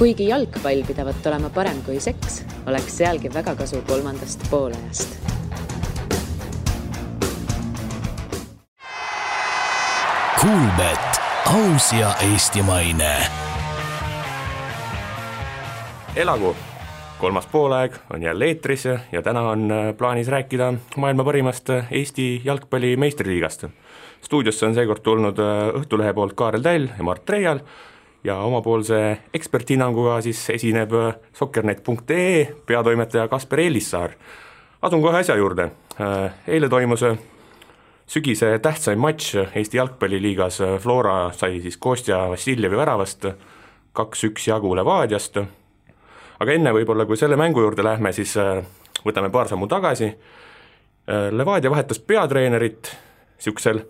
kuigi jalgpall pidavat olema parem kui seks, oleks sealgi väga kasu kolmandast poolajast. Kuulmet, aus ja eestimaine. elagu kolmas poolaeg on jälle eetris ja täna on äh, plaanis rääkida maailma parimast äh, Eesti jalgpalli meistriliigast. stuudiosse on seekord tulnud äh, Õhtulehe poolt Kaarel Täll ja Mart Reial ja omapoolse eksperthinnanguga siis esineb sokkernet.ee peatoimetaja Kasper Eelissaar. asun kohe asja juurde, eile toimus sügise tähtsaim matš Eesti jalgpalliliigas, Flora sai siis Kostja Vassiljevi väravast kaks-üks jagu Levadiast. Aga enne võib-olla, kui selle mängu juurde lähme, siis äh, võtame paar sammu tagasi, äh, Levadia vahetas peatreenerit niisugusel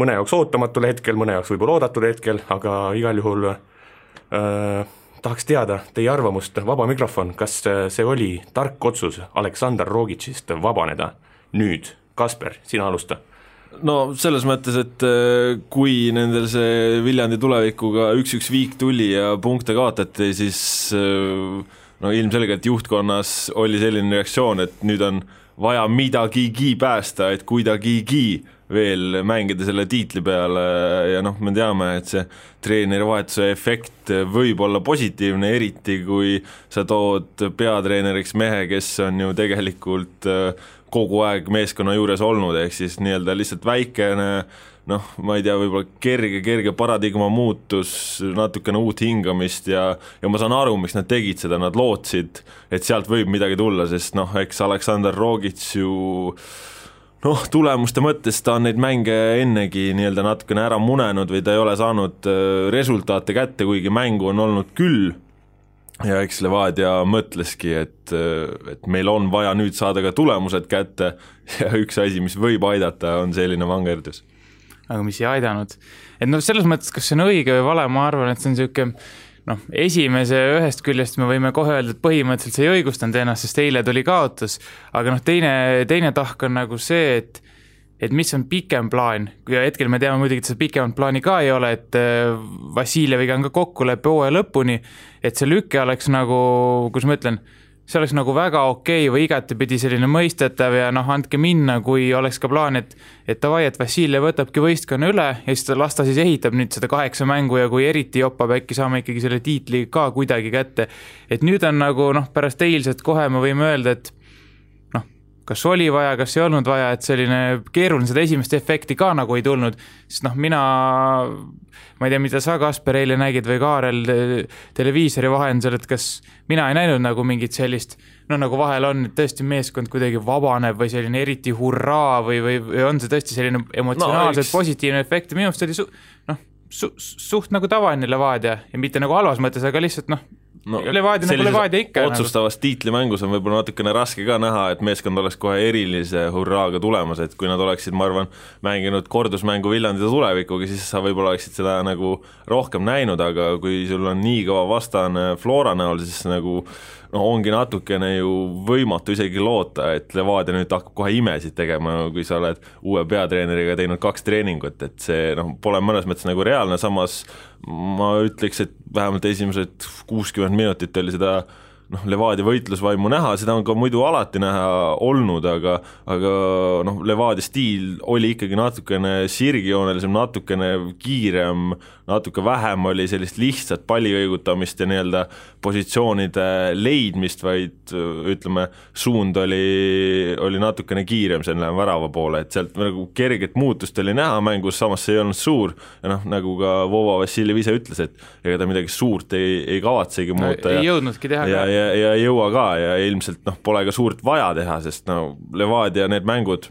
mõne jaoks ootamatul hetkel, mõne jaoks võib-olla oodatud hetkel, aga igal juhul äh, tahaks teada teie arvamust, vaba mikrofon, kas äh, see oli tark otsus Aleksandr Rogitšist vabaneda nüüd? Kasper, sina alusta no selles mõttes, et äh, kui nendel see Viljandi tulevikuga üks-üks viik tuli ja punkte kaotati, siis äh, no ilmselgelt juhtkonnas oli selline reaktsioon, et nüüd on vaja midagigi päästa, et kuidagigi veel mängida selle tiitli peale ja noh, me teame, et see treenerivahetuse efekt võib olla positiivne, eriti kui sa tood peatreeneriks mehe, kes on ju tegelikult äh, kogu aeg meeskonna juures olnud, ehk siis nii-öelda lihtsalt väikene noh, ma ei tea, võib-olla kerge, kerge paradigma muutus, natukene uut hingamist ja ja ma saan aru, miks nad tegid seda, nad lootsid, et sealt võib midagi tulla, sest noh, eks Aleksandr Rogits ju noh, tulemuste mõttes ta on neid mänge ennegi nii-öelda natukene ära munenud või ta ei ole saanud äh, resultaate kätte, kuigi mängu on olnud küll ja eks Levadia mõtleski, et, et meil on vaja nüüd saada ka tulemused kätte ja üks asi, mis võib aidata, on selline vangerdus. Aga mis ei aidanud. et noh, selles mõttes, kas see on õige või vale, ma arvan, et see on niisugune noh, esimese ühest küljest me võime kohe öelda, et põhimõtteliselt see ei õigustanud ennast, sest eile tuli kaotus, aga noh, teine, teine tahk on nagu see, et et mis on pikem plaan ja hetkel me teame muidugi, et seda pikemat plaani ka ei ole, et äh, Vassiljeviga on ka kokkulepe hooaja lõpuni, et see lüke oleks nagu, kuidas ma ütlen, see oleks nagu väga okei okay või igatepidi selline mõistetav ja noh, andke minna, kui oleks ka plaan, et et davai, et Vassiljev võtabki võistkonna üle ja siis las ta siis ehitab nüüd seda kaheksa mängu ja kui eriti jopab, äkki saame ikkagi selle tiitli ka kuidagi kätte. et nüüd on nagu noh, pärast eilset kohe me võime öelda, et kas oli vaja, kas ei olnud vaja, et selline keeruline, seda esimest efekti ka nagu ei tulnud, sest noh, mina, ma ei tea, mida sa, Kasper, eile nägid või Kaarel televiisori vahendusel, et kas mina ei näinud nagu mingit sellist, no nagu vahel on, et tõesti meeskond kuidagi vabaneb või selline eriti hurraa või, või, või on see tõesti selline emotsionaalselt no, eks... positiivne efekt ja minu arust oli su-, noh, su-, suht nagu tavaline Levadia ja mitte nagu halvas mõttes, aga lihtsalt noh, no, Levadia nagu Levadia ikka. Nagu. otsustavas nagu. tiitlimängus on võib-olla natukene raske ka näha, et meeskond oleks kohe erilise hurraaga tulemas, et kui nad oleksid, ma arvan, mänginud kordusmängu Viljandi tulevikuga, siis sa võib-olla oleksid seda nagu rohkem näinud, aga kui sul on nii kõva vastane Flora näol, siis nagu no ongi natukene ju võimatu isegi loota, et Levadia nüüd hakkab kohe imesid tegema, kui sa oled uue peatreeneriga teinud kaks treeningut, et see noh, pole mõnes mõttes nagu reaalne, samas ma ütleks, et vähemalt esimesed kuuskümmend minutit oli seda noh, Levadia võitlusvaimu näha, seda on ka muidu alati näha olnud, aga aga noh, Levadia stiil oli ikkagi natukene sirgjoonelisem, natukene kiirem, natuke vähem oli sellist lihtsat palli kõigutamist ja nii-öelda positsioonide leidmist, vaid ütleme, suund oli, oli natukene kiirem selle värava poole, et sealt nagu kerget muutust oli näha mängus, samas see ei olnud suur ja noh, nagu ka Vova Vassiljev ise ütles, et ega ta midagi suurt ei, ei kavatsegi muuta no,. ei jõudnudki teha ja, ja, ja ei jõua ka ja ilmselt noh, pole ka suurt vaja teha, sest no Levadia need mängud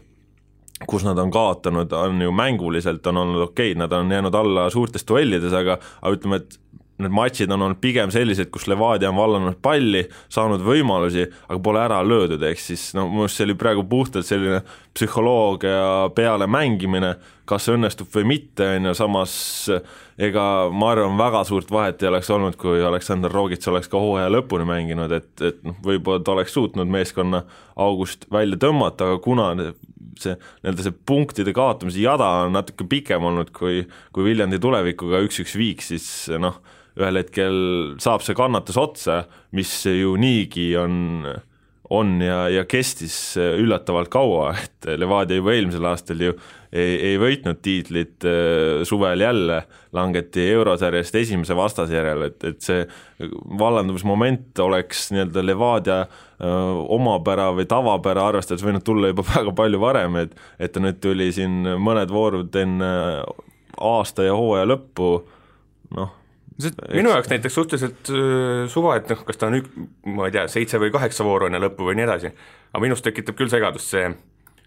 kus nad on kaotanud, on ju mänguliselt on olnud okeid, nad on jäänud alla suurtes duellides, aga aga ütleme, et need matšid on olnud pigem sellised, kus Levadia on vallanud palli, saanud võimalusi, aga pole ära löödud, ehk siis no minu arust see oli praegu puhtalt selline psühholoogia peale mängimine, kas see õnnestub või mitte, on ju, samas ega ma arvan, väga suurt vahet ei oleks olnud, kui Aleksandr Rogits oleks ka hooaja lõpuni mänginud, et, et noh, võib-olla ta oleks suutnud meeskonna august välja tõmmata, aga kuna see nii-öelda see punktide kaotamise jada on natuke pikem olnud kui, kui Viljandi tulevikuga üks-üks viik, siis noh, ühel hetkel saab see kannatus otsa, mis ju niigi on on ja, ja kestis üllatavalt kaua, et Levadia juba eelmisel aastal ju ei, ei võitnud tiitlit, suvel jälle langeti eurosarjast esimese vastase järel, et, et see vallandumismoment oleks nii-öelda Levadia omapära või tavapära arvestades võinud tulla juba väga palju varem, et et ta nüüd tuli siin mõned voorud enne aasta ja hooaja lõppu, noh minu jaoks näiteks suhteliselt suva, et noh, kas ta on ük-, ma ei tea, seitse või kaheksa vooru enne lõppu või nii edasi, aga minus tekitab küll segadust see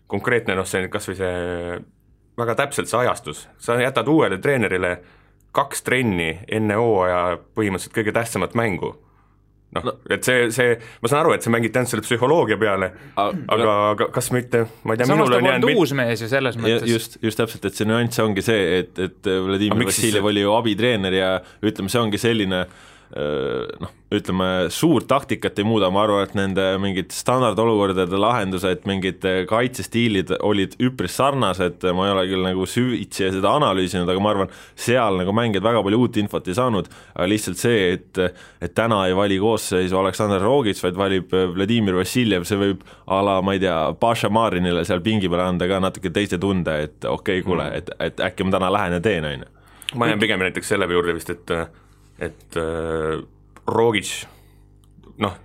konkreetne noh, see kas või see väga täpselt see ajastus, sa jätad uuele treenerile kaks trenni enne hooaja põhimõtteliselt kõige tähtsamat mängu noh no., et see, see, ma saan aru, et see mängiti ainult selle psühholoogia peale, aga, aga kas mitte, ma ei tea, minul on jäänud uus mees ju selles mõttes. just, just täpselt, et see nüanss ongi see, et, et Vladimir Vassiljev oli ju abitreener ja ütleme, see ongi selline äh, noh, ütleme suurt taktikat ei muuda, ma arvan, et nende mingid standardolukordade lahendused, mingid kaitsestiilid olid üpris sarnased, ma ei ole küll nagu süvitsi seda analüüsinud, aga ma arvan, seal nagu mängijad väga palju uut infot ei saanud, aga lihtsalt see, et et täna ei vali koosseisu Aleksandr Rogits, vaid valib Vladimir Vassiljev, see võib a la ma ei tea, Paša Marinile seal pingi peal anda ka natuke teise tunde, et okei okay,, kuule, et, et äkki ma täna lähen ja teen, on ju. ma jään pigem näiteks selle juurde vist, et et äh, Rogic noh,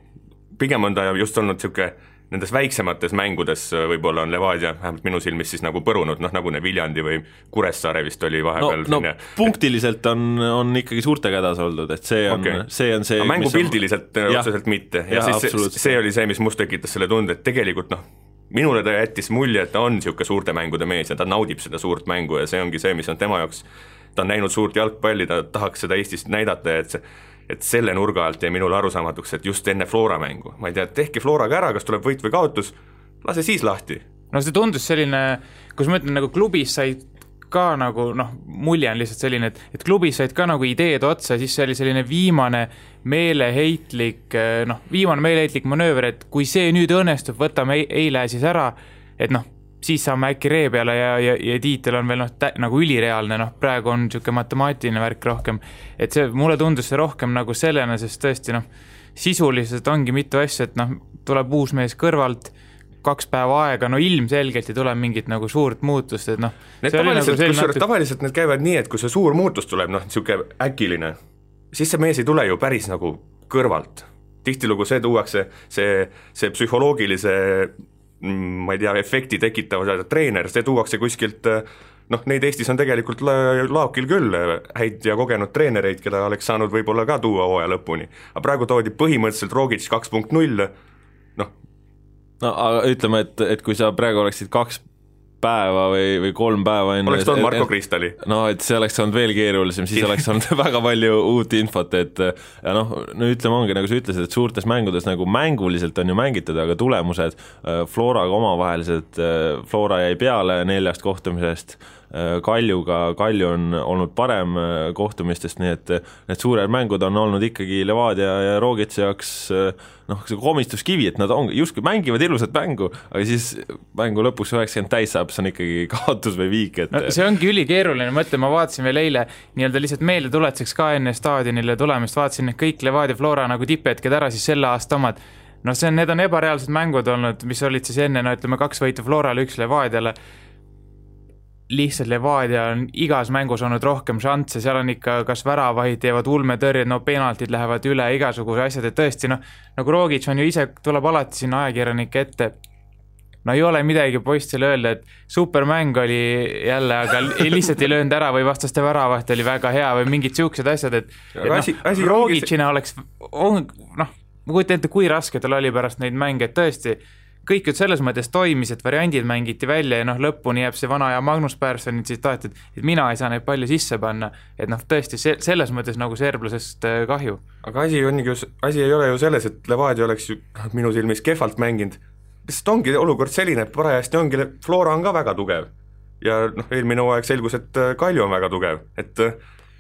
pigem on ta just olnud niisugune nendes väiksemates mängudes äh, võib-olla on Levadia, vähemalt minu silmis siis nagu põrunud, noh nagu need Viljandi või Kuressaare vist oli vahepeal no, no punktiliselt on, on ikkagi suurtega hädas oldud, et see on okay., see on see mängupildiliselt on... otseselt mitte. Ja, ja siis see, see oli see, mis must tekitas selle tunde, et tegelikult noh, minule ta jättis mulje, et ta on niisugune suurte mängude mees ja ta naudib seda suurt mängu ja see ongi see, mis on tema jaoks ta on näinud suurt jalgpalli, ta tahaks seda Eestis näidata ja et see et selle nurga alt jäi minule arusaamatuks, et just enne Flora mängu, ma ei tea, tehke Floraga ära, kas tuleb võit või kaotus, lase siis lahti. no see tundus selline, kus ma ütlen, nagu klubis said ka nagu noh, mulje on lihtsalt selline, et, et klubis said ka nagu ideed otsa, siis see oli selline viimane meeleheitlik noh, viimane meeleheitlik manööver, et kui see nüüd õnnestub, võtame eile siis ära, et noh, siis saame äkki ree peale ja, ja, ja tiitel on veel noh, nagu ülireaalne, noh praegu on niisugune matemaatiline värk rohkem. et see, mulle tundus see rohkem nagu sellena, sest tõesti noh, sisuliselt ongi mitu asja, et noh, tuleb uus mees kõrvalt, kaks päeva aega, no ilmselgelt ei tule mingit nagu suurt muutust, et noh. Need tavaliselt nagu, kusjuures natuke... tavaliselt need käivad nii, et kui see suur muutus tuleb, noh, niisugune äkiline, siis see mees ei tule ju päris nagu kõrvalt tihtilugu see tuuakse, see, see psühholoogilise ma ei tea, efekti tekitav treener, see tuuakse kuskilt noh, neid Eestis on tegelikult la-, laokil küll, häid ja kogenud treenereid, keda oleks saanud võib-olla ka tuua hooaja lõpuni. aga praegu toodi põhimõtteliselt Rogic kaks punkt null, noh. no aga ütleme, et, et kui sa praegu oleksid kaks päeva või, või kolm päeva enne oleks toonud Marko Kristali. no et see oleks olnud veel keerulisem, siis oleks olnud väga palju uut infot, et ja noh, no ütleme, ongi nagu sa ütlesid, et suurtes mängudes nagu mänguliselt on ju mängitud, aga tulemused äh, Floraga omavahelised, äh, Flora jäi peale neljast kohtumisest, Kaljuga, Kalju on olnud parem kohtumistest, nii et need suured mängud on olnud ikkagi Levadia ja Rogitsi jaoks noh, see komistuskivi, et nad on justkui mängivad ilusat mängu, aga siis mängu lõpuks üheksakümmend täis saab, see on ikkagi kaotus või viik, et no, see ongi ülikeeruline, ütlen, ma vaatasin veel eile nii-öelda lihtsalt meeldetuletuseks ka enne staadionile tulemist, vaatasin kõik Levadia Flora nagu tipphetked ära, siis selle aasta omad. Noh, see on, need on ebareaalsed mängud olnud, mis olid siis enne, no ütleme, kaks võitu Florale, üks Levadiale lihtsalt Levadia on igas mängus olnud rohkem šansse, seal on ikka kas väravahid teevad ulmetõrjed, no penaltid lähevad üle, igasugused asjad, et tõesti noh, nagu Rogic on ju ise, tuleb alati sinna ajakirjanike ette, no ei ole midagi poistele öelda, et supermäng oli jälle, aga lihtsalt ei löönud ära või vastaste väravaht oli väga hea või mingid siuksed asjad, et, et noh, Rogicina oleks, on noh, ma kujutan ette, kui raske tal oli pärast neid mänge, et tõesti kõik ju selles mõttes toimis, et variandid mängiti välja ja noh, lõpuni jääb see vana aja Magnus Perssoni tsitaat, et et mina ei saa neid palju sisse panna, et noh, tõesti se-, selles mõttes nagu serblasest äh, kahju. aga asi ongi ju, asi ei ole ju selles, et Levadia oleks ju minu silmis kehvalt mänginud, lihtsalt ongi olukord selline, et parajasti ongi, Flora on ka väga tugev. ja noh, eelmine hooaeg selgus, et äh, Kalju on väga tugev, et äh,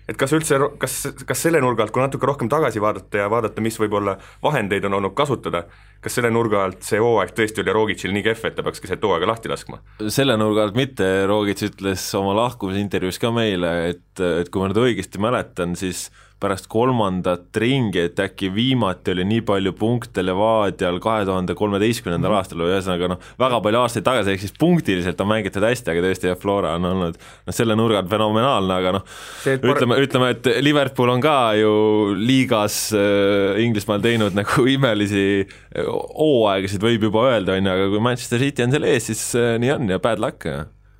et kas üldse, kas, kas selle nurga alt, kui natuke rohkem tagasi vaadata ja vaadata, mis võib-olla vahendeid on olnud kasutada, kas selle nurga alt see hooaeg tõesti oli Rogicil nii kehv, et ta peaks keset hooaega lahti laskma? selle nurga alt mitte, Rogic ütles oma lahkumisintervjuus ka meile, et, et kui ma nüüd õigesti mäletan, siis pärast kolmandat ringi, et äkki viimati oli nii palju punkte Levadial kahe tuhande kolmeteistkümnendal Mhm. aastal või ühesõnaga noh, väga palju aastaid tagasi, ehk siis punktiliselt on mängitud hästi, aga tõesti Flora on olnud noh, selle nurga alt fenomenaalne, aga noh, ütleme, ütleme, et Liverpool on ka ju liigas äh, Inglismaal teinud nagu imelisi hooaegasid, võib juba öelda, on ju, aga kui Manchester City on seal ees, siis äh, nii on ja bad luck.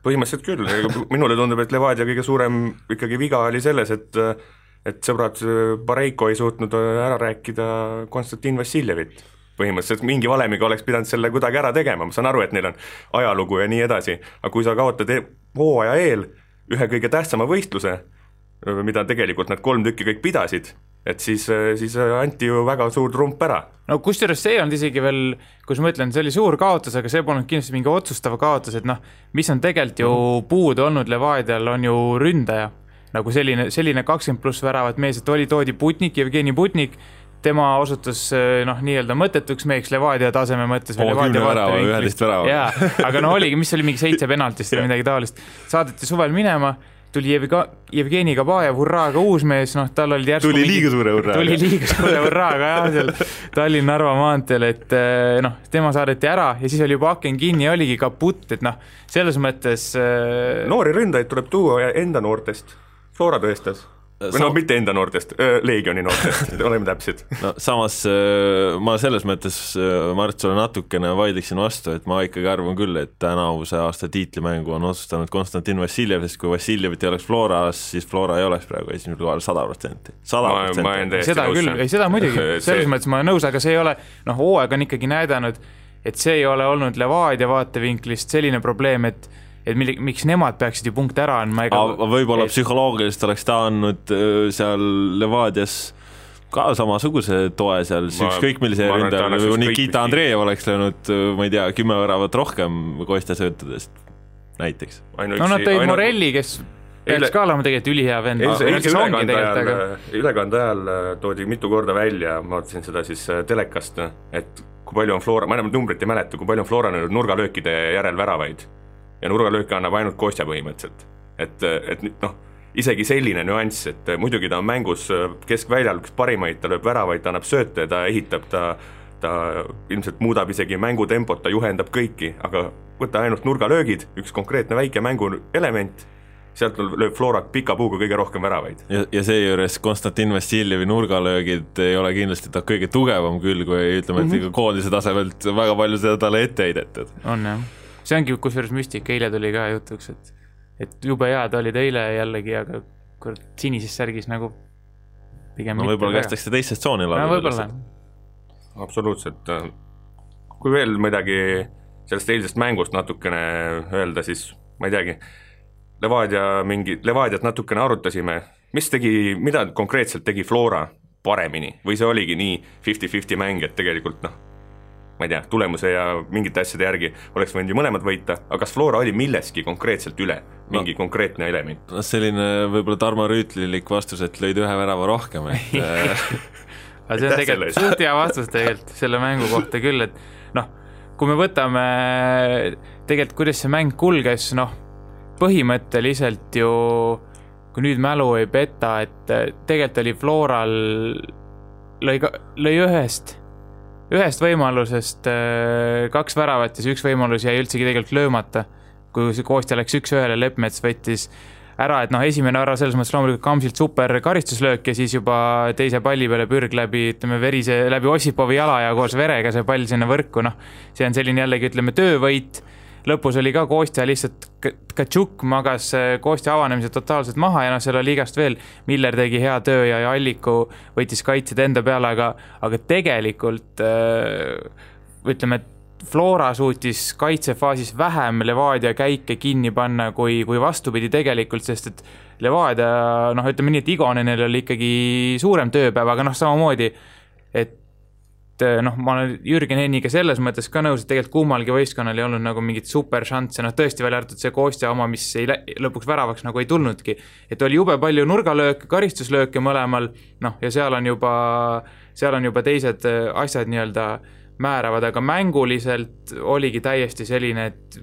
põhimõtteliselt küll, minule tundub, et Levadia kõige suurem ikkagi viga oli selles, et et sõbrad Bareiko ei suutnud ära rääkida Konstantin Vassiljevit. põhimõtteliselt mingi valemiga oleks pidanud selle kuidagi ära tegema, ma saan aru, et neil on ajalugu ja nii edasi, aga kui sa kaotad e- hooaja eel ühe kõige tähtsama võistluse, mida tegelikult nad kolm tükki kõik pidasid, et siis, siis anti ju väga suur trump ära no kusjuures see ei olnud isegi veel, kus ma ütlen, see oli suur kaotus, aga see polnud kindlasti mingi otsustav kaotus, et noh, mis on tegelikult ju puudu olnud Levadial, on ju ründaja. nagu selline, selline kakskümmend pluss väravat mees, et oli, toodi Putnik, Jevgeni Putnik, tema osutus noh, nii-öelda mõttetuks meheks Levadia taseme mõttes. Üheteist värava. jaa, aga no oligi, mis oli mingi seitse penaltist või midagi taolist. saadeti suvel minema tuli Jevga-, Jevgeni Kabajev hurraaga uus mees, noh, tal olid järsku tuli liiga suure hurraaga. tuli liiga suure hurraaga jah, seal Tallinn-Narva maanteel, et eh, noh, tema saadeti ära ja siis oli juba aken kinni ja oligi kaputt, et noh, selles mõttes äh, noori ründajaid tuleb tuua enda noortest, Flora tõestas või no mitte enda noortest, Leegioni noortest, oleme täpsed. no samas äh, ma selles mõttes äh, Mart sulle natukene vaidleksin vastu, et ma ikkagi arvan küll, et tänavuse aasta tiitlimängu on otsustanud Konstantin Vassiljev, sest kui Vassiljevit ei oleks Floras, siis Flora ei oleks praegu esimesel kohal sada protsenti, sada protsenti. seda küll, ei seda muidugi, selles mõttes ma olen nõus, aga see ei ole, noh, hooaeg on ikkagi näidanud, et see ei ole olnud Levadia vaatevinklist selline probleem, et et mille, miks nemad peaksid ju punkte ära andma, ega võib-olla et... psühholoogiliselt oleks ta andnud seal Levadias ka samasuguse toe seal, ükskõik millise ründaja, Nikita Andreev oleks löönud, ma ei tea, kümme väravat rohkem Kostja söötudest, näiteks. no nad tõid. Morelli, kes peaks üle... ka olema tegelikult ülihea vend. eilse ülekande ajal aga..., ülekande ajal äh, toodi mitu korda välja, ma vaatasin seda siis äh, telekast, et kui palju on Flora, ma enam numbrit ei mäleta, kui palju on Flora löönud nurgalöökide järel väravaid ja nurgalööke annab ainult Kostja põhimõtteliselt. et, et noh, isegi selline nüanss, et muidugi ta on mängus keskväljal üks parimaid, ta lööb väravaid, ta annab sööte, ta ehitab, ta ta ilmselt muudab isegi mängutempot, ta juhendab kõiki, aga võta ainult nurgalöögid, üks konkreetne väike mänguelement, sealt lööb Flora pika puuga kõige rohkem väravaid. ja, ja seejuures Konstantin Vassiljevi nurgalöögid ei ole kindlasti ta kõige tugevam külg või ütleme, et mm -hmm. koondise tasemelt väga palju seda talle ette heidetud. on jah see ongi kusjuures müstika, eile tuli ka jutuks, et et jube head olid eile jällegi, aga kurat, sinises särgis nagu pigem no võib-olla kästakse teisse tsooni no võib-olla. absoluutselt. kui veel midagi sellest eilsest mängust natukene öelda, siis ma ei teagi, Levadia mingi, Levadiat natukene arutasime, mis tegi, mida konkreetselt tegi Flora paremini? Või see oligi nii fifty-fifty mäng, et tegelikult noh, ma ei tea, tulemuse ja mingite asjade järgi oleks võinud ju mõlemad võita, aga kas Flora oli milleski konkreetselt üle, mingi no, konkreetne element? noh, selline võib-olla Tarmo Rüütlilik vastus, et lõid ühe värava rohkem, et aga see on tegelikult suht hea vastus tegelikult selle mängu kohta küll, et noh, kui me võtame tegelikult, kuidas see mäng kulges, noh, põhimõtteliselt ju kui nüüd mälu ei peta, et tegelikult oli Floral, lõi, lõi ühest ühest võimalusest kaks väravat ja see üks võimalus jäi üldsegi tegelikult löömata. kui see Kostja läks üks-ühele, Leppmets võttis ära, et noh, esimene värav selles mõttes loomulikult Kamsilt super karistuslöök ja siis juba teise palli peale pürg läbi, ütleme, verise, läbi Ossipovi jala ja koos verega see pall sinna võrku, noh. see on selline jällegi, ütleme, töövõit lõpus oli ka Kostja lihtsalt, Katšuk magas Kostja avanemise totaalselt maha ja noh, seal oli igast veel, Miller tegi hea töö ja, ja Alliku võttis kaitsjad enda peale, aga, aga tegelikult ütleme, et Flora suutis kaitsefaasis vähem Levadia käike kinni panna kui, kui vastupidi tegelikult, sest et Levadia noh, ütleme nii, et Igonenil oli ikkagi suurem tööpäev, aga noh, samamoodi, et noh, ma olen Jürgen Henniga selles mõttes ka nõus, et tegelikult kummalgi võistkonnal ei olnud nagu mingit superšansse, noh tõesti välja arvatud see Kostja oma, mis ei lä-, lõpuks väravaks nagu ei tulnudki. et oli jube palju nurgalööke, karistuslööke mõlemal, noh ja seal on juba, seal on juba teised asjad nii-öelda määravad, aga mänguliselt oligi täiesti selline, et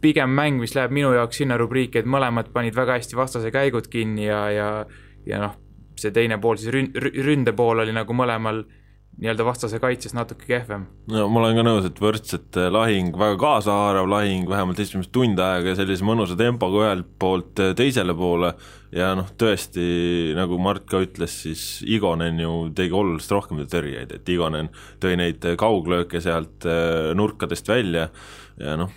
pigem mäng, mis läheb minu jaoks sinna rubriiki, et mõlemad panid väga hästi vastase käigud kinni ja, ja ja noh, see teine pool siis rün-, ründepool oli nagu mõlemal nii-öelda vastase kaitses natuke kehvem. no ma olen ka nõus, et võrdsete lahing, väga kaasahaarav lahing, vähemalt esimest tund aega ja sellise mõnusa tempoga ühelt poolt teisele poole ja noh, tõesti, nagu Mart ka ütles, siis Igonen ju tegi oluliselt rohkem tõrjeid, et Igonen tõi neid kauglööke sealt äh, nurkadest välja ja noh,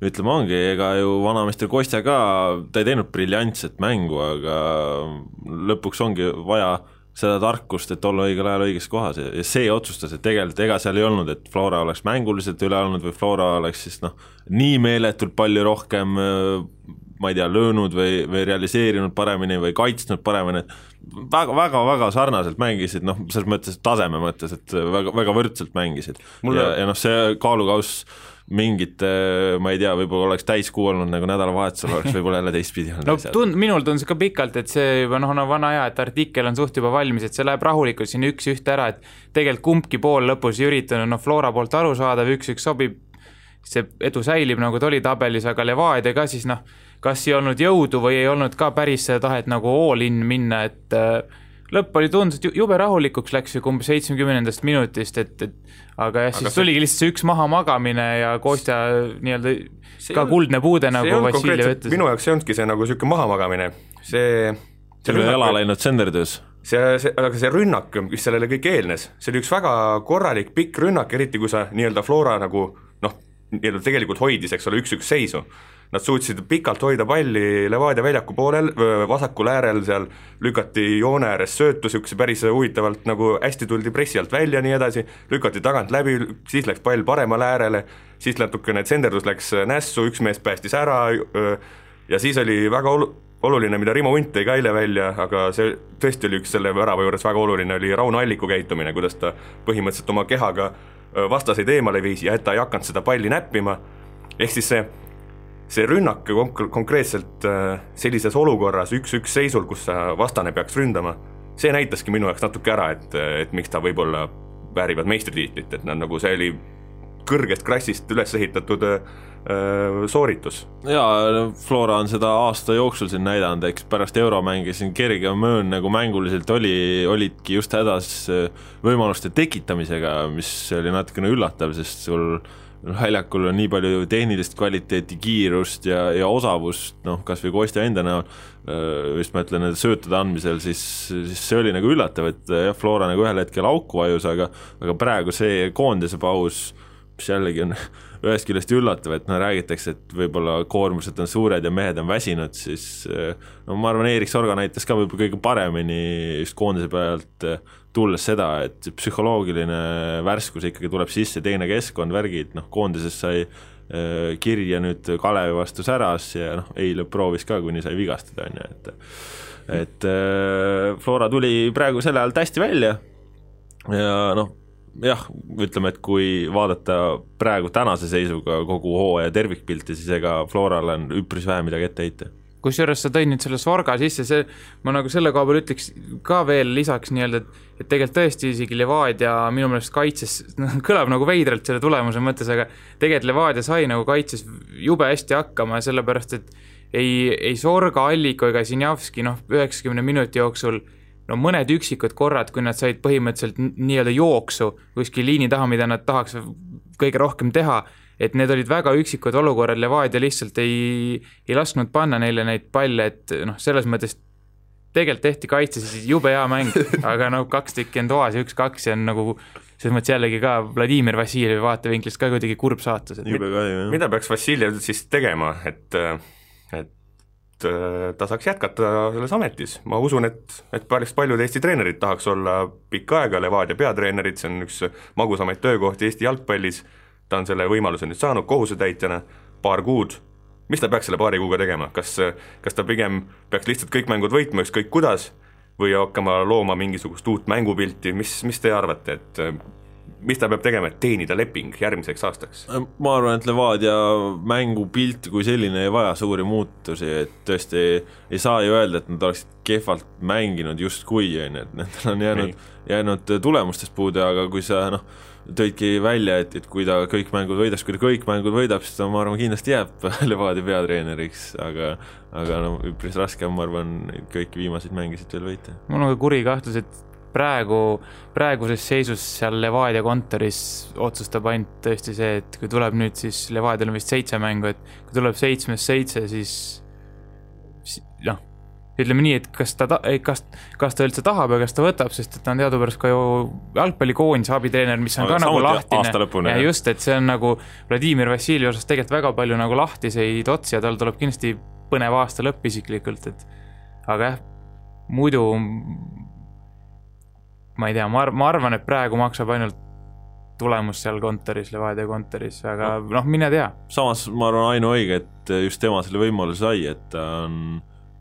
ütleme ongi, ega ju vanameister Kostja ka, ta ei teinud briljantset mängu, aga lõpuks ongi vaja seda tarkust, et olla õigel ajal õiges kohas ja, see otsustas, et tegelikult ega seal ei olnud, et Flora oleks mänguliselt üle olnud või Flora oleks siis noh, nii meeletult palju rohkem ma ei tea, löönud või, või realiseerinud paremini või kaitsnud paremini, väga, väga, väga sarnaselt mängisid, noh, selles mõttes taseme mõttes, et väga, väga võrdselt mängisid. Mulle... ja, ja noh, see kaalukauss mingit, ma ei tea, võib-olla oleks täiskuu olnud nagu nädalavahetusel, oleks võib-olla jälle teistpidi olnud no tund-, minul tundus ka pikalt, et see juba noh, no vana hea, et artikkel on suht juba valmis, et see läheb rahulikult siin üks-ühte ära, et tegelikult kumbki pool lõpus ei üritanud, noh, Flora poolt arusaadav, üks-üks sobib, see edu säilib, nagu ta oli tabelis, aga Levadia ka siis noh, kas ei olnud jõudu või ei olnud ka päris seda tahet nagu all in minna, et äh, lõpp oli tundus, et jube rahulikuks läks ju umbes seitsmekümnendast minutist, et, et aga jah, siis aga tuligi lihtsalt see üks mahamagamine ja Kostja nii-öelda ka kuldne puude, nagu Vassiljev ütles. minu jaoks ei olnudki see nagu niisugune mahamagamine, see see oli jala läinud senderdöös see, see, aga see rünnak, mis sellele kõik eelnes, see oli üks väga korralik pikk rünnak, eriti kui sa nii-öelda Flora nagu noh, nii-öelda tegelikult hoidis, eks ole, üks-üks seisu Nad suutsid pikalt hoida palli Levadia väljaku poolel, vasakul äärel seal lükati joone ääres söötu, niisuguse päris huvitavalt nagu hästi tuldi pressi alt välja, nii edasi, lükati tagant läbi, siis läks pall paremale äärele, siis natukene tsenderdus läks nässu, üks mees päästis ära ja siis oli väga olu-, oluline, mida Rimo Unt tõi ka eile välja, aga see tõesti oli üks selle värava juures väga oluline, oli Rauno Alliku käitumine, kuidas ta põhimõtteliselt oma kehaga vastaseid eemale viis ja et ta ei hakanud seda palli näppima, ehk siis see see rünnak konk-, konkreetselt äh, sellises olukorras üks-üks seisul, kus vastane peaks ründama, see näitaski minu jaoks natuke ära, et, et miks ta võib-olla väärivad meistritiitlit, et nad nagu, see oli kõrgest klassist üles ehitatud äh, sooritus. jaa, Flora on seda aasta jooksul siin näidanud, eks pärast euromänge siin kergem möön nagu mänguliselt oli, olidki just hädas äh, võimaluste tekitamisega, mis oli natukene üllatav, sest sul äh, väljakul on nii palju tehnilist kvaliteeti, kiirust ja, ja osavust, noh, kas või Kostja enda näol, just ma ütlen, nende söötude andmisel, siis, siis see oli nagu üllatav, et jah, Flora nagu ühel hetkel auku vajus, aga aga praegu see koondise paus, mis jällegi on ühest küljest üllatav, et no räägitakse, et võib-olla koormused on suured ja mehed on väsinud, siis no ma arvan, Erik Sorga näitas ka võib-olla kõige paremini just koondise pealt tulles seda, et psühholoogiline värskus ikkagi tuleb sisse, teine keskkond, värgid, noh, koondises sai äh, kirja nüüd Kalevi vastu säras ja noh, eile proovis ka, kuni sai vigastada, on ju, et et äh, Flora tuli praegu selle alt hästi välja. Ja noh, jah, ütleme, et kui vaadata praegu tänase seisuga kogu hooaja tervikpilti, siis ega Florale on üpris vähe midagi ette heita kusjuures sa tõid nüüd selle Sorga sisse, see, ma nagu selle koha peal ütleks ka veel lisaks nii-öelda, et et tegelikult tõesti isegi Levadia minu meelest kaitses, noh, kõlab nagu veidralt selle tulemuse mõttes, aga tegelikult Levadia sai nagu kaitses jube hästi hakkama, sellepärast et ei, ei Sorga, Alliku ega Sinjavski noh, üheksakümne minuti jooksul no mõned üksikud korrad, kui nad said põhimõtteliselt nii-öelda jooksu kuskil liini taha, mida nad tahaks kõige rohkem teha et need olid väga üksikud olukorrad, Levadia lihtsalt ei, ei lasknud panna neile neid palle, et noh, selles mõttes tegelikult tehti kaitses jube hea mäng, aga no kaks tükki on toas ja üks-kaks ja on nagu selles mõttes jällegi ka Vladimir Vassiljevi vaatevinklist ka kuidagi kurb saatus, et jube kahju, jah. mida peaks Vassiljev siis tegema, et, et ta saaks jätkata selles ametis, ma usun, et, et päris paljud Eesti treenerid tahaks olla pikka aega Levadia peatreenerid, see on üks magusamaid töökohti Eesti jalgpallis ta on selle võimaluse nüüd saanud kohusetäitjana, paar kuud, mis ta peaks selle paari kuuga tegema, kas, kas ta pigem peaks lihtsalt kõik mängud võitma, ükskõik kuidas, või hakkama looma mingisugust uut mängupilti, mis, mis te arvate, et mis ta peab tegema, et teenida leping järgmiseks aastaks? ma arvan, et Levadia mängupilt kui selline ei vaja suuri muutusi, et tõesti ei saa ju öelda, et nad oleksid kehvalt mänginud justkui, on ju, et nendel on jäänud, jäänud tulemustest puudu, aga kui sa noh, tõidki välja, et, et kui ta kõik mängud võidaks, kui ta kõik mängud võidab, siis ta, ma arvan, kindlasti jääb Levadia peatreeneriks, aga aga no üpris raske on, ma arvan, kõiki viimaseid mängisid veel võita. mul on ka kuri kahtlus, et praegu, praeguses seisus seal Levadia kontoris otsustab ainult tõesti see, et kui tuleb nüüd siis, Levadial on vist seitse mängu, et kui tuleb seitsmest seitse, siis ütleme nii, et kas ta, kas, kas ta üldse tahab ja kas ta võtab, sest et ta on teadupärast ka ju jalgpallikoondise abitreener, mis on Aga ka nagu lahtine. ja just, et see on nagu Vladimir Vassiljev osas tegelikult väga palju nagu lahtiseid otsi ja tal tuleb kindlasti põnev aasta lõpp isiklikult, et aga jah, muidu ma ei tea, ma ma arvan, et praegu maksab ainult tulemus seal kontoris, Levadia kontoris, aga noh, mine tea. samas ma arvan ainuõige, et just tema selle võimaluse sai, et ta on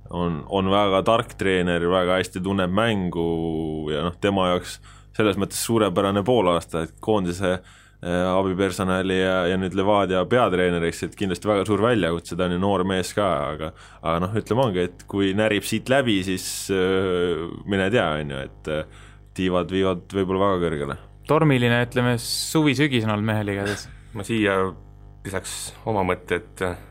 on, on väga tark treener, väga hästi tunneb mängu ja noh, tema jaoks selles mõttes suurepärane poolaasta, et koondise äh, abipersonali ja, ja nüüd Levadia peatreeneriks, et kindlasti väga suur väljakutse, ta on ju noor mees ka, aga aga noh, ütleme ongi, et kui närib siit läbi, siis äh, mine tea, on ju, et äh, tiivad viivad võib-olla väga kõrgele. tormiline, ütleme, suvi-sügis on olnud mehel igatahes. ma siia lisaks oma mõtte, et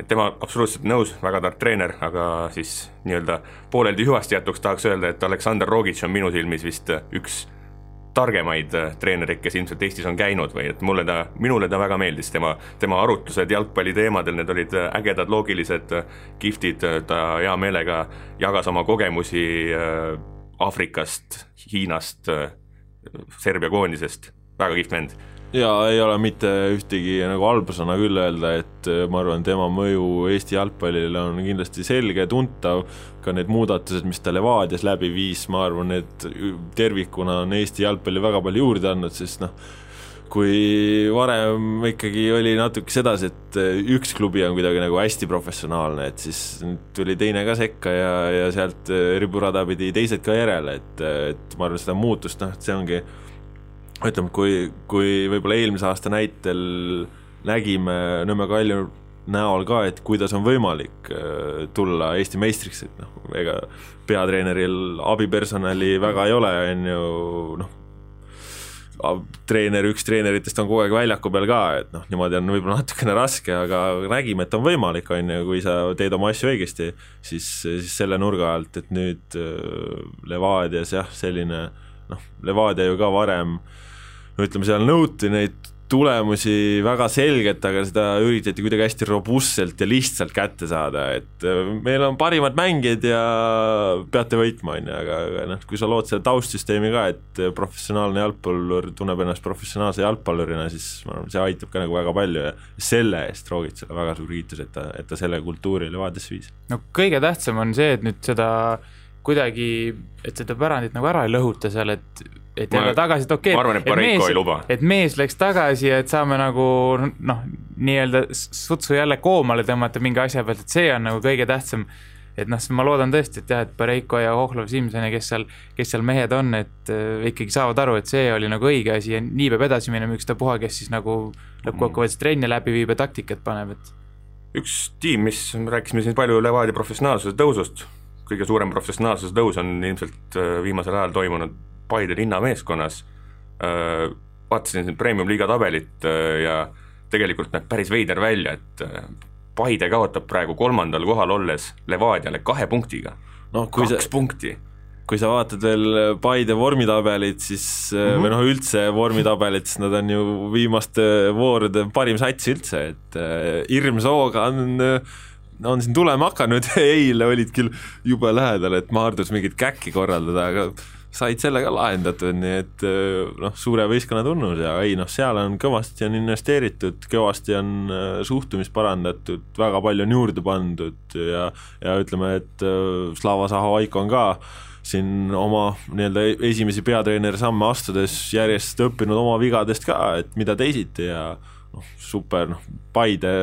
et tema absoluutselt nõus, väga tark treener, aga siis nii-öelda pooleldi hüvasti jätuks tahaks öelda, et Aleksandr Rogic on minu silmis vist üks targemaid treenereid, kes ilmselt Eestis on käinud või et mulle ta, minule ta väga meeldis, tema, tema arutlused jalgpalli teemadel, need olid ägedad, loogilised, kihvtid, ta hea meelega jagas oma kogemusi äh, Aafrikast, Hiinast, äh, Serbia koondisest, väga kihvt vend jaa, ei ole mitte ühtegi nagu halba sõna küll öelda, et äh, ma arvan, tema mõju Eesti jalgpallile on kindlasti selge, tuntav, ka need muudatused, mis ta Levadias läbi viis, ma arvan, et tervikuna on Eesti jalgpalli väga palju juurde andnud, sest noh, kui varem ikkagi oli natuke sedasi, et äh, üks klubi on kuidagi nagu hästi professionaalne, et siis tuli teine ka sekka ja, ja sealt äh, riburada pidi teised ka järele, et, et ma arvan, seda muutust, noh, et see ongi ütleme, kui, kui võib-olla eelmise aasta näitel nägime Nõmme Kalju näol ka, et kuidas on võimalik äh, tulla Eesti meistriks, et noh, ega peatreeneril abipersonali väga ei ole, on ju, noh, treener, üks treeneritest on kogu aeg väljaku peal ka, et noh, niimoodi on võib-olla natukene raske, aga nägime, et on võimalik, on ju, kui sa teed oma asju õigesti, siis, siis selle nurga alt, et nüüd äh, Levadias jah, selline noh, Levadia ju ka varem äh, no ütleme, seal nõuti neid tulemusi väga selgelt, aga seda üritati kuidagi hästi robustselt ja lihtsalt kätte saada, et äh, meil on parimad mängijad ja peate võitma, on ju, aga, aga noh, kui sa lood selle taustsüsteemi ka, et professionaalne jalgpallur tunneb ennast professionaalse jalgpallurina, siis ma arvan, see aitab ka nagu väga palju ja selle eest Roogitsale väga suur kiitus, et ta, et ta selle kultuuri Levadiasse viis. no kõige tähtsam on see, et nüüd seda kuidagi, et seda pärandit nagu ära ei lõhuta seal, et et jälle tagasi, et okei okay,, et, mees, et mees läks tagasi ja et saame nagu noh, nii-öelda sutsu jälle koomale tõmmata mingi asja pealt, et see on nagu kõige tähtsam. et noh, ma loodan tõesti, et jah, et Pareiko ja Hohlov, Simson ja kes seal, kes seal mehed on, et äh, ikkagi saavad aru, et see oli nagu õige asi ja nii peab edasi minema, ükstapuha, kes siis nagu lõppkokkuvõttes trenne läbi viib ja taktikat paneb, et üks tiim, mis, rääkisime siin palju Levadia professionaalsuse tõusust, kõige suurem professionaalsuse tõus on ilmselt äh, viimasel ajal toimunud Paide linnameeskonnas, äh, vaatasin siin premium-liiga tabelit äh, ja tegelikult näeb päris veider välja, et äh, Paide kaotab praegu kolmandal kohal olles Levadiale kahe punktiga no,, kaks sa, punkti. kui sa vaatad veel Paide vormitabelit, siis mm -hmm. või noh, üldse vormitabelit, siis nad on ju viimaste voorude parim sats üldse, et äh, hirmsooga on on siin tulema hakanud, eile olid küll jube lähedal, et Maardus mingit käkki korraldada, aga said selle ka lahendatud, nii et äh, noh, suure võistkonna tunnus ja ei noh, seal on kõvasti on investeeritud, kõvasti on äh, suhtumist parandatud, väga palju on juurde pandud ja, ja ütleme, et äh, Slava Zahovaiko on ka siin oma nii-öelda esimesi peatreeneri samme astudes järjest õppinud oma vigadest ka, et mida teisiti ja noh, super, noh, Paide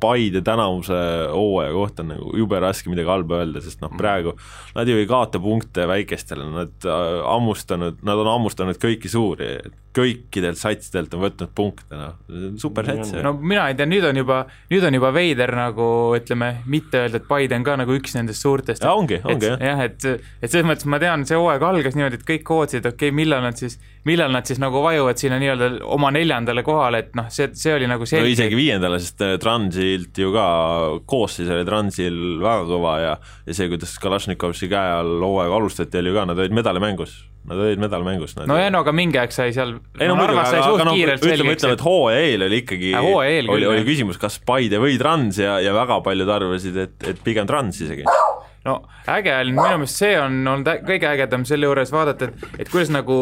Paide tänavuse hooaja kohta on nagu jube raske midagi halba öelda, sest noh, praegu nad ju ei kaota punkte väikestele, nad äh, hammustanud, nad on hammustanud kõiki suuri, kõikidelt satsidelt on võtnud punkte, noh, super sats. no mina ei tea, nüüd on juba, nüüd on juba veider nagu ütleme, mitte öelda, et Paide on ka nagu üks nendest suurtest. ja ongi, ongi jah. jah, et, et selles mõttes ma tean, see hooaeg algas niimoodi, et kõik ootasid, okei okay,, millal nad siis, millal nad siis nagu vajuvad sinna nii-öelda oma neljandale kohale, et noh, see, see oli nagu selge. no isegi viiendale, sest äh, Transilt ju ka koosseis oli Transil väga kõva ja, ja see, kuidas Kalašnikovski käe all hooaega alustati, oli ju ka, nad olid medalimängus Nad olid medalmängus. no jah, no aga mingi aeg sai seal ei no muidugi, aga, aga noh, ütleme, ütleme, et hooaja eel oli ikkagi äh,, oli, oli küsimus, kas Paide või Trans ja, ja väga paljud arvasid, et, et pigem Trans isegi no äge oli, minu meelest see on olnud kõige ägedam selle juures vaadata, et, et kuidas nagu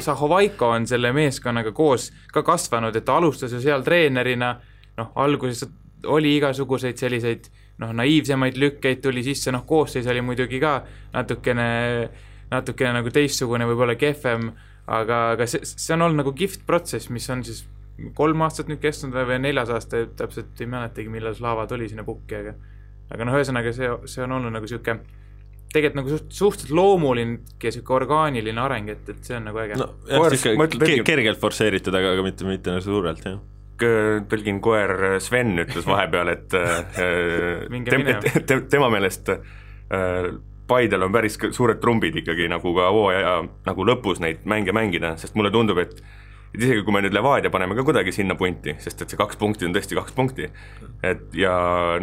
Zahovaiko on selle meeskonnaga koos ka kasvanud, et ta alustas ju seal treenerina, noh, alguses oli igasuguseid selliseid noh, naiivsemaid lükkeid tuli sisse, noh, koosseis oli muidugi ka natukene natukene nagu teistsugune, võib-olla kehvem, aga, aga see, see on olnud nagu kihvt protsess, mis on siis kolm aastat nüüd kestnud või neljas aasta, täpselt ei mäletagi, millal Slava tuli sinna pukki, aga aga noh, ühesõnaga see, see on olnud nagu niisugune tegelikult nagu suht, suhteliselt loomuline ja niisugune orgaaniline areng, et, et see on nagu äge. no kergelt forsseeritud, aga, aga mitte, mitte nagu suurelt, jah tõlgin koer Sven ütles vahepeal, et äh, tem, te, tema meelest äh, Paidel on päris suured trumbid ikkagi nagu ka hooaja nagu lõpus neid mänge mängida, sest mulle tundub, et et isegi kui me nüüd Levadia paneme ka kuidagi sinna punti, sest et see kaks punkti on tõesti kaks punkti, et ja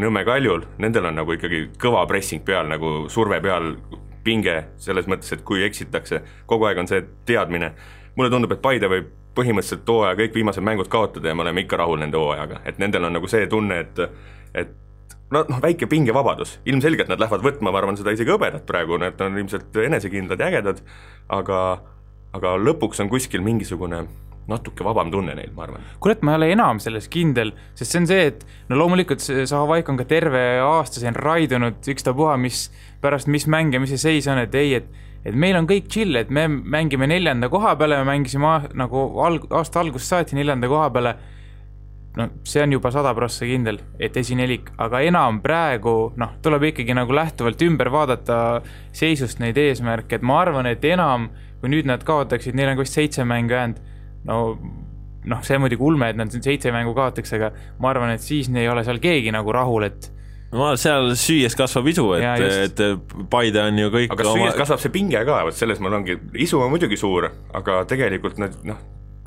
Nõmme Kaljul, nendel on nagu ikkagi kõva pressing peal, nagu surve peal, pinge selles mõttes, et kui eksitakse, kogu aeg on see teadmine, mulle tundub, et Paide võib põhimõtteliselt hooaja kõik viimased mängud kaotada ja me oleme ikka rahul nende hooajaga, et nendel on nagu see tunne, et et no noh, väike pingevabadus, ilmselgelt nad lähevad võtma, ma arvan, seda isegi hõbedat praegu, nad on ilmselt enesekindlad ja ägedad, aga aga lõpuks on kuskil mingisugune natuke vabam tunne neil, ma arvan. kurat, ma ei ole enam selles kindel, sest see on see, et no loomulikult see Zahhovaik on ka terve aasta siin raidunud ükstapuha, mis pärast, mis mäng ja mis see seis on, et ei, et et meil on kõik chill, et me mängime neljanda koha peale, me mängisime nagu alg-, aasta algusest saati neljanda koha peale. No see on juba sada prossa kindel, et esinelik, aga enam praegu noh, tuleb ikkagi nagu lähtuvalt ümber vaadata seisust neid eesmärke, et ma arvan, et enam kui nüüd nad kaotaksid, neil on vist seitse mängu jäänud, no noh, see on muidugi ulme, et nad seitse mängu kaotaks, aga ma arvan, et siis ei ole seal keegi nagu rahul, et no seal süües kasvab isu, et, et Paide on ju kõik aga oma... süües kasvab see pinge ka, vot selles mul ongi, isu on muidugi suur, aga tegelikult nad noh,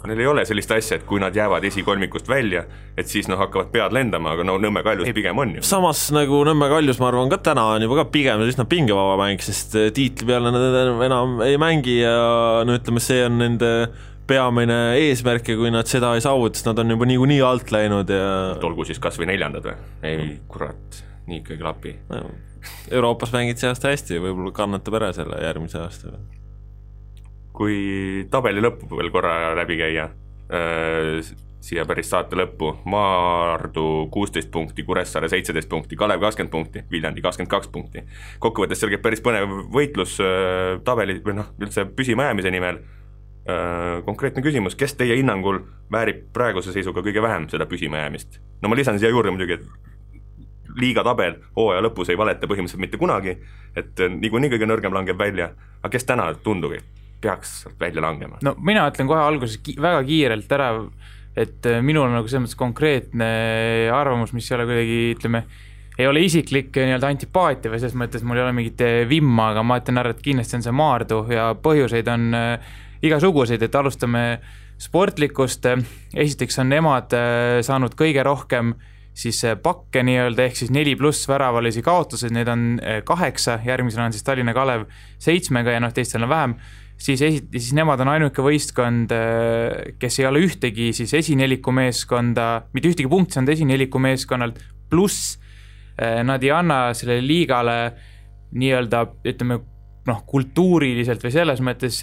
Neil ei ole sellist asja, et kui nad jäävad esikolmikust välja, et siis noh, hakkavad pead lendama, aga no Nõmme Kaljus ei, pigem on ju. samas nagu Nõmme Kaljus, ma arvan, ka täna on juba ka pigem üsna pingevaba mäng, sest eh, tiitli peale nad enam ei mängi ja no ütleme, see on nende peamine eesmärk ja kui nad seda ei saavuta, siis nad on juba niikuinii alt läinud ja olgu siis kas või neljandad või? ei, kurat, nii ikka ei klapi no,. Euroopas mängid see aasta hästi, võib-olla kannatab ära selle järgmise aasta kui tabeli lõppu veel korra läbi käia äh,, siia päris saate lõppu, Maardu kuusteist punkti, Kuressaare seitseteist punkti, Kalev kakskümmend punkti, Viljandi kakskümmend kaks punkti. kokkuvõttes seal käib päris põnev võitlus äh, tabeli või noh, üldse püsimajäämise nimel äh,. konkreetne küsimus, kes teie hinnangul väärib praeguse seisuga kõige vähem seda püsimajäämist? no ma lisan siia juurde muidugi, et liiga tabel hooaja lõpus ei valeta põhimõtteliselt mitte kunagi, et niikuinii kõige nõrgem langeb välja, aga kes täna tundub, peaks sealt välja langema? no mina ütlen kohe alguses ki väga kiirelt ära, et äh, minul on nagu selles mõttes konkreetne arvamus, mis ei ole kuidagi, ütleme, ei ole isiklik äh, nii-öelda antipaatia või selles mõttes mul ei ole mingit äh, vimma, aga ma ütlen ära, et kindlasti on see Maardu ja põhjuseid on äh, igasuguseid, et alustame sportlikust, esiteks on nemad äh, saanud kõige rohkem siis pakke nii-öelda, ehk siis neli pluss väravalisi kaotuseid, neid on kaheksa, järgmisena on siis Tallinna Kalev seitsmega ja noh, teistel on vähem siis esi-, siis nemad on ainuke võistkond, äh, kes ei ole ühtegi siis esineliku meeskonda, mitte ühtegi punkti saanud esineliku meeskonnalt, pluss äh, nad ei anna sellele liigale nii-öelda ütleme, noh, kultuuriliselt või selles mõttes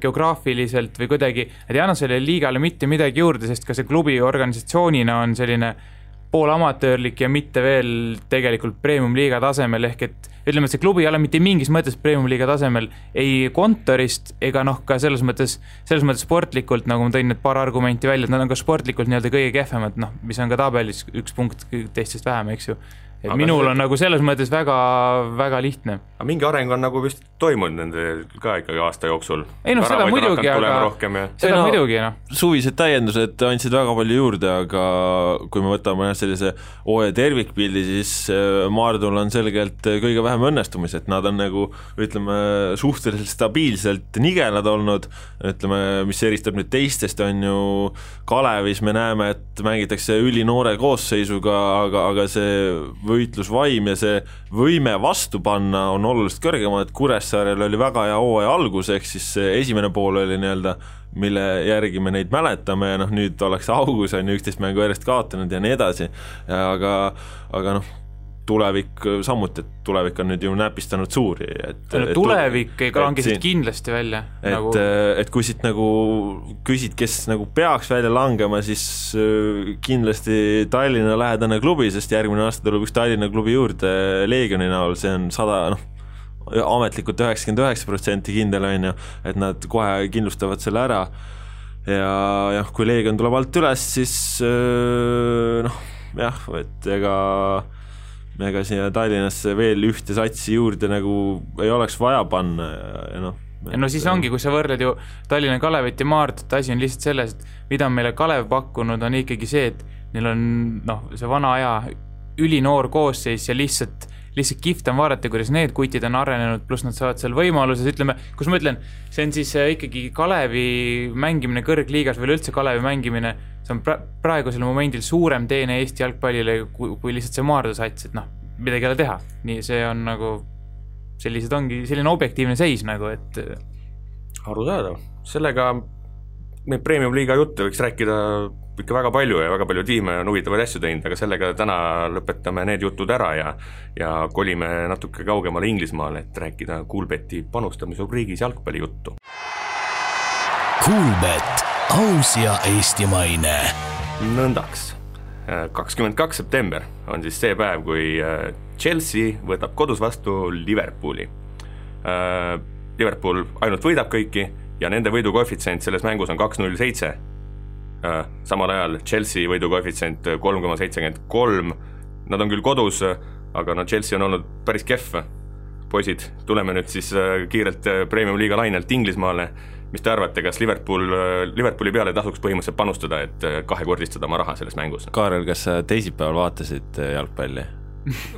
geograafiliselt või kuidagi, nad ei anna sellele liigale mitte midagi juurde, sest ka see klubi organisatsioonina on selline poolamatöörlik ja mitte veel tegelikult premium-liiga tasemel, ehk et ütleme, et see klubi ei ole mitte mingis mõttes premium-liiga tasemel ei kontorist ega noh, ka selles mõttes, selles mõttes sportlikult, nagu ma tõin need paar argumenti välja, et nad on ka sportlikult nii-öelda kõige kehvemad, noh, mis on ka tabelis üks punkt teistest vähem, eks ju et aga minul see... on nagu selles mõttes väga, väga lihtne. aga mingi areng on nagu vist toimunud nende ka ikkagi aasta jooksul. ei noh, seda muidugi, aga ja... seda no, muidugi noh. suvised täiendused andsid väga palju juurde, aga kui me võtame jah, sellise hooaja tervikpildi, siis äh, Maardul on selgelt kõige vähem õnnestumisi, et nad on nagu ütleme, suhteliselt stabiilselt nigelad olnud, ütleme, mis eristab nüüd teistest, on ju Kalevis me näeme, et mängitakse ülinoore koosseisuga, aga, aga see võitlusvaim ja see võime vastu panna on oluliselt kõrgem, et Kuressaarel oli väga hea hooaja algus, ehk siis esimene pool oli nii-öelda mille järgi me neid mäletame ja noh, nüüd ollakse augus, on ju, üksteist mängu järjest kaotanud ja nii edasi, aga, aga noh, tulevik samuti, et tulevik on nüüd ju näpistanud suuri, et no, tulevik ei lange siit kindlasti välja. et nagu..., et kui siit nagu küsid, kes nagu peaks välja langema, siis äh, kindlasti Tallinna lähedane klubi, sest järgmine aasta tuleb üks Tallinna klubi juurde Leegioni näol, see on sada, noh, ametlikult üheksakümmend üheksa protsenti kindel, on ju, et nad kohe kindlustavad selle ära ja jah, kui Leegion tuleb alt üles, siis äh, noh, jah, et ega ega siia Tallinnasse veel ühte satsi juurde nagu ei oleks vaja panna ja, ja noh. ja no siis ongi, kui sa võrdled ju Tallinna Kalevit ja Maardut, asi on lihtsalt selles, et mida meile Kalev pakkunud, on ikkagi see, et neil on noh, see vana aja ülinoor koosseis ja lihtsalt lihtsalt kihvt on vaadata, kuidas need kutid on arenenud, pluss nad saavad seal võimaluses, ütleme, kus ma ütlen, see on siis äh, ikkagi Kalevi mängimine kõrgliigas või üleüldse Kalevi mängimine see on pra-, praegusel momendil suurem teene Eesti jalgpallile kui, kui lihtsalt see Maardu sats, et noh, midagi ei ole teha. nii, see on nagu, sellised ongi, selline objektiivne seis nagu, et arusaadav, sellega neid premium-liiga jutte võiks rääkida ikka väga palju ja väga palju tiime on huvitavaid asju teinud, aga sellega täna lõpetame need jutud ära ja ja kolime natuke kaugemale Inglismaale, et rääkida Kuulbeti panustamisrubriigis jalgpallijuttu. Kuulbet aus ja eestimaine. nõndaks, kakskümmend kaks september on siis see päev, kui äh, Chelsea võtab kodus vastu Liverpooli. Äh, Liverpool ainult võidab kõiki ja nende võidukoefitsient selles mängus on kaks null seitse. Äh, samal ajal Chelsea võidukoefitsient kolm koma seitsekümmend kolm, nad on küll kodus, aga no Chelsea on olnud päris kehv. poisid, tuleme nüüd siis kiirelt Premium-liiga lainelt Inglismaale mis te arvate, kas Liverpool, Liverpooli peale tasuks põhimõtteliselt panustada, et äh, kahekordistada oma raha selles mängus? Kaarel, kas sa teisipäeval vaatasid äh, jalgpalli?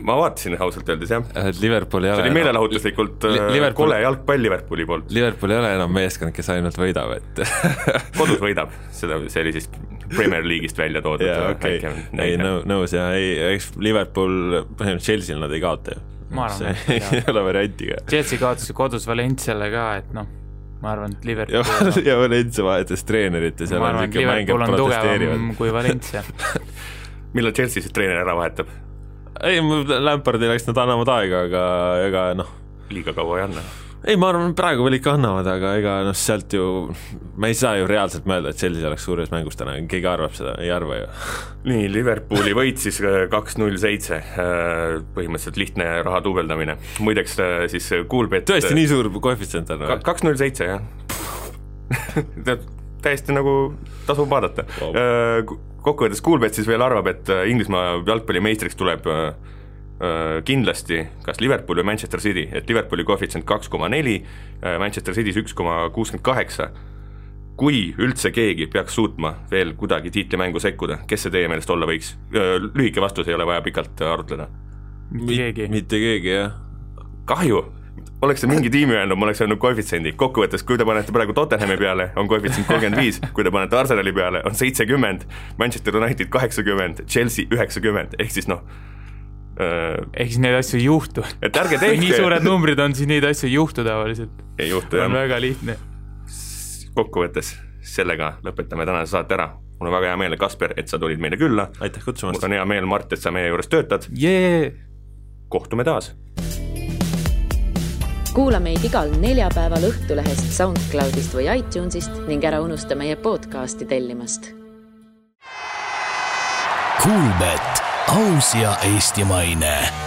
Ma vaatasin ausalt öeldes jah. et Liverpool ei ole see oli meelelahutuslikult li äh, Liverpool... kole jalgpall Liverpooli poolt. Liverpool ei ole enam meeskond, kes ainult võidab, et kodus võidab, seda, see oli siis Premier League'ist välja toodud jaa, okei, ei nõus jah, ei, eks Liverpool, põhimõtteliselt Chelsea'l nad ei kaota ju. ma arvan, et ei ole varianti ka. Chelsea kaotas ju kodus Valenciale ka, et noh ma arvan, et Liverpool ja, ja Valencia vahetas treenerit ja seal ma arvan, et Liverpool on tugevam kui Valencia millal Chelsea siis treeneri ära vahetab? Ei, Lampardil läks nad annavad aega, aga ega noh. liiga kaua ei anna ei, ma arvan, praegu veel ikka annavad, aga ega noh, sealt ju, me ei saa ju reaalselt mõelda, et Chelsea oleks suures mängus täna, keegi arvab seda, ei arva ju. nii, Liverpooli võit siis äh, kaks null seitse, äh, põhimõtteliselt lihtne raha duubeldamine, muideks äh, siis Kuulbet tõesti nii suur koefitsient on või? kaks null seitse, jah täiesti nagu tasub vaadata wow.. Kokkuvõttes Kuulbet siis veel arvab, et Inglismaa jalgpalli meistriks tuleb Äh, kindlasti kas Liverpool või Manchester City, et Liverpooli koefitsient kaks koma neli, äh, Manchester City's üks koma kuuskümmend kaheksa, kui üldse keegi peaks suutma veel kuidagi tiitlimängu sekkuda, kes see teie meelest olla võiks? Äh, lühike vastus, ei ole vaja pikalt arutleda. mitte keegi. mitte keegi, jah. kahju, oleks see mingi tiimi öelnud, ma oleks öelnud koefitsiendi, kokkuvõttes, kui te panete praegu Tottenhami peale, on koefitsient kolmkümmend viis, kui te panete Arsenali peale, on seitsekümmend, Manchester United kaheksakümmend, Chelsea üheksakümmend, ehk siis noh, Äh, ehk siis neid asju ei juhtu. et ärge tehke. nii suured numbrid on, siis neid asju ei juhtu tavaliselt. ei juhtu jah. on väga lihtne. kokkuvõttes sellega lõpetame tänase saate ära. mul on väga hea meel, Kasper, et sa tulid meile külla. aitäh kutsumast. mul on hea meel, Mart, et sa meie juures töötad yeah.. kohtume taas. Kuula meid igal neljapäeval Õhtulehest, SoundCloudist või iTunesist ning ära unusta meie podcasti tellimast. Kuulbet aus ja eestimaine